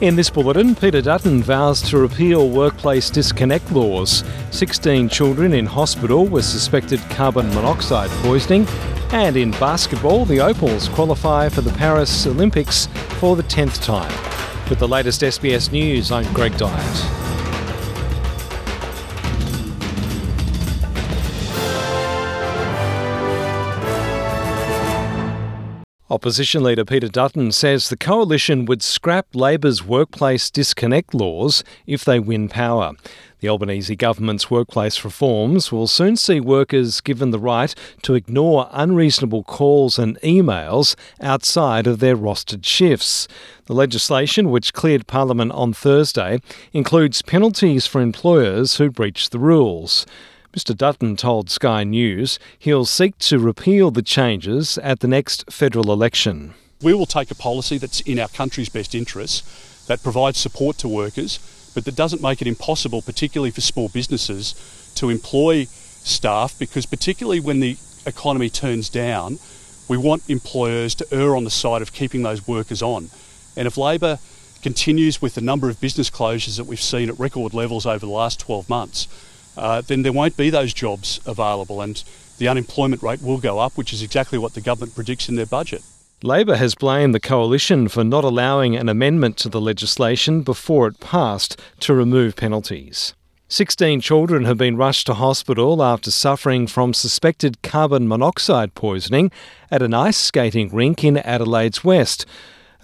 In this bulletin, Peter Dutton vows to repeal workplace disconnect laws. 16 children in hospital with suspected carbon monoxide poisoning. And in basketball, the Opals qualify for the Paris Olympics for the 10th time. With the latest SBS news, I'm Greg Dyett. Opposition leader Peter Dutton says the coalition would scrap Labor's workplace disconnect laws if they win power. The Albanese government's workplace reforms will soon see workers given the right to ignore unreasonable calls and emails outside of their rostered shifts. The legislation, which cleared Parliament on Thursday, includes penalties for employers who breach the rules. Mr Dutton told Sky News he'll seek to repeal the changes at the next federal election. We will take a policy that's in our country's best interests, that provides support to workers, but that doesn't make it impossible, particularly for small businesses, to employ staff because, particularly when the economy turns down, we want employers to err on the side of keeping those workers on. And if Labor continues with the number of business closures that we've seen at record levels over the last 12 months, uh, then there won't be those jobs available and the unemployment rate will go up, which is exactly what the government predicts in their budget. Labor has blamed the coalition for not allowing an amendment to the legislation before it passed to remove penalties. 16 children have been rushed to hospital after suffering from suspected carbon monoxide poisoning at an ice skating rink in Adelaide's West.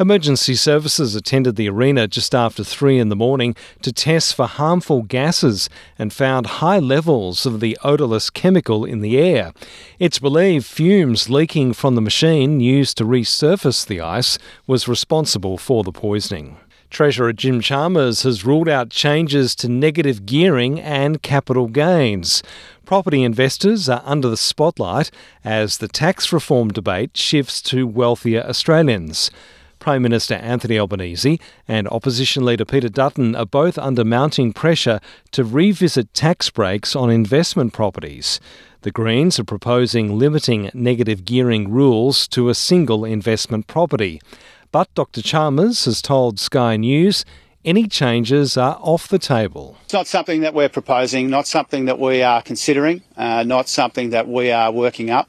Emergency services attended the arena just after 3 in the morning to test for harmful gases and found high levels of the odourless chemical in the air. It's believed fumes leaking from the machine used to resurface the ice was responsible for the poisoning. Treasurer Jim Chalmers has ruled out changes to negative gearing and capital gains. Property investors are under the spotlight as the tax reform debate shifts to wealthier Australians. Prime Minister Anthony Albanese and Opposition Leader Peter Dutton are both under mounting pressure to revisit tax breaks on investment properties. The Greens are proposing limiting negative gearing rules to a single investment property. But Dr. Chalmers has told Sky News any changes are off the table. It's not something that we're proposing, not something that we are considering, uh, not something that we are working up.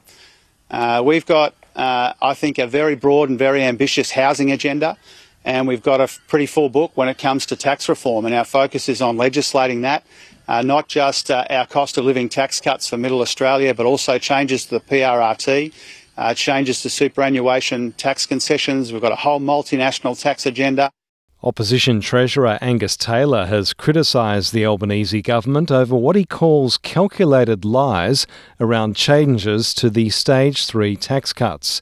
Uh, we've got uh, I think, a very broad and very ambitious housing agenda. And we've got a pretty full book when it comes to tax reform. And our focus is on legislating that, uh, not just uh, our cost of living tax cuts for middle Australia, but also changes to the PRRT, uh, changes to superannuation tax concessions. We've got a whole multinational tax agenda. Opposition Treasurer Angus Taylor has criticised the Albanese government over what he calls calculated lies around changes to the Stage 3 tax cuts.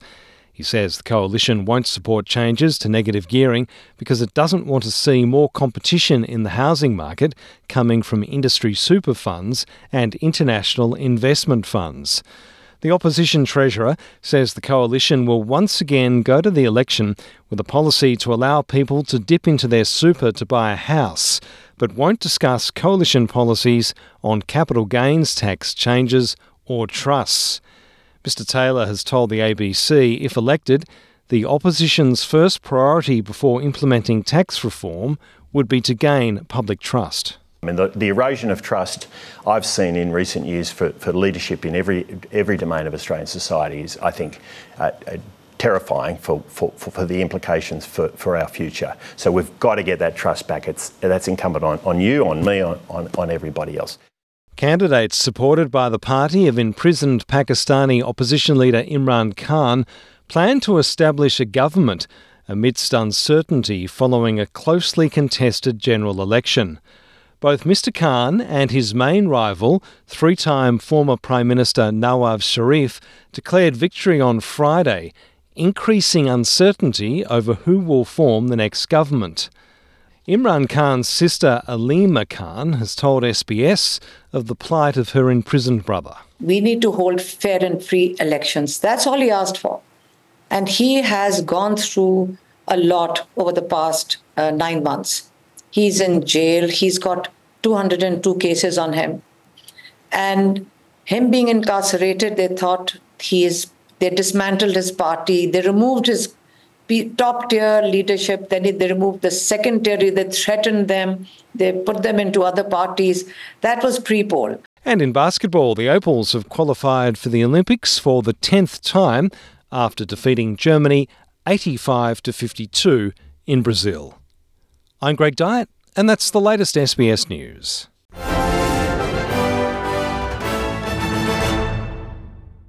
He says the coalition won't support changes to negative gearing because it doesn't want to see more competition in the housing market coming from industry super funds and international investment funds. The opposition treasurer says the coalition will once again go to the election with a policy to allow people to dip into their super to buy a house, but won't discuss coalition policies on capital gains tax changes or trusts. Mr Taylor has told the ABC if elected, the opposition's first priority before implementing tax reform would be to gain public trust. I mean, the, the, erosion of trust I've seen in recent years for, for, leadership in every every domain of Australian society is, I think, uh, uh, terrifying for, for, for, the implications for, for our future. So we've got to get that trust back. It's, that's incumbent on, on you, on me, on, on, on everybody else. Candidates supported by the party of imprisoned Pakistani opposition leader Imran Khan plan to establish a government amidst uncertainty following a closely contested general election. Both Mr. Khan and his main rival, three time former Prime Minister Nawaz Sharif, declared victory on Friday, increasing uncertainty over who will form the next government. Imran Khan's sister Aleema Khan has told SBS of the plight of her imprisoned brother. We need to hold fair and free elections. That's all he asked for. And he has gone through a lot over the past uh, nine months. He's in jail. He's got 202 cases on him. And him being incarcerated, they thought he is, they dismantled his party, they removed his top tier leadership. Then they removed the second tier. They threatened them. They put them into other parties. That was pre poll. And in basketball, the Opals have qualified for the Olympics for the 10th time after defeating Germany 85 to 52 in Brazil. I'm Greg Dyett, and that's the latest SBS News.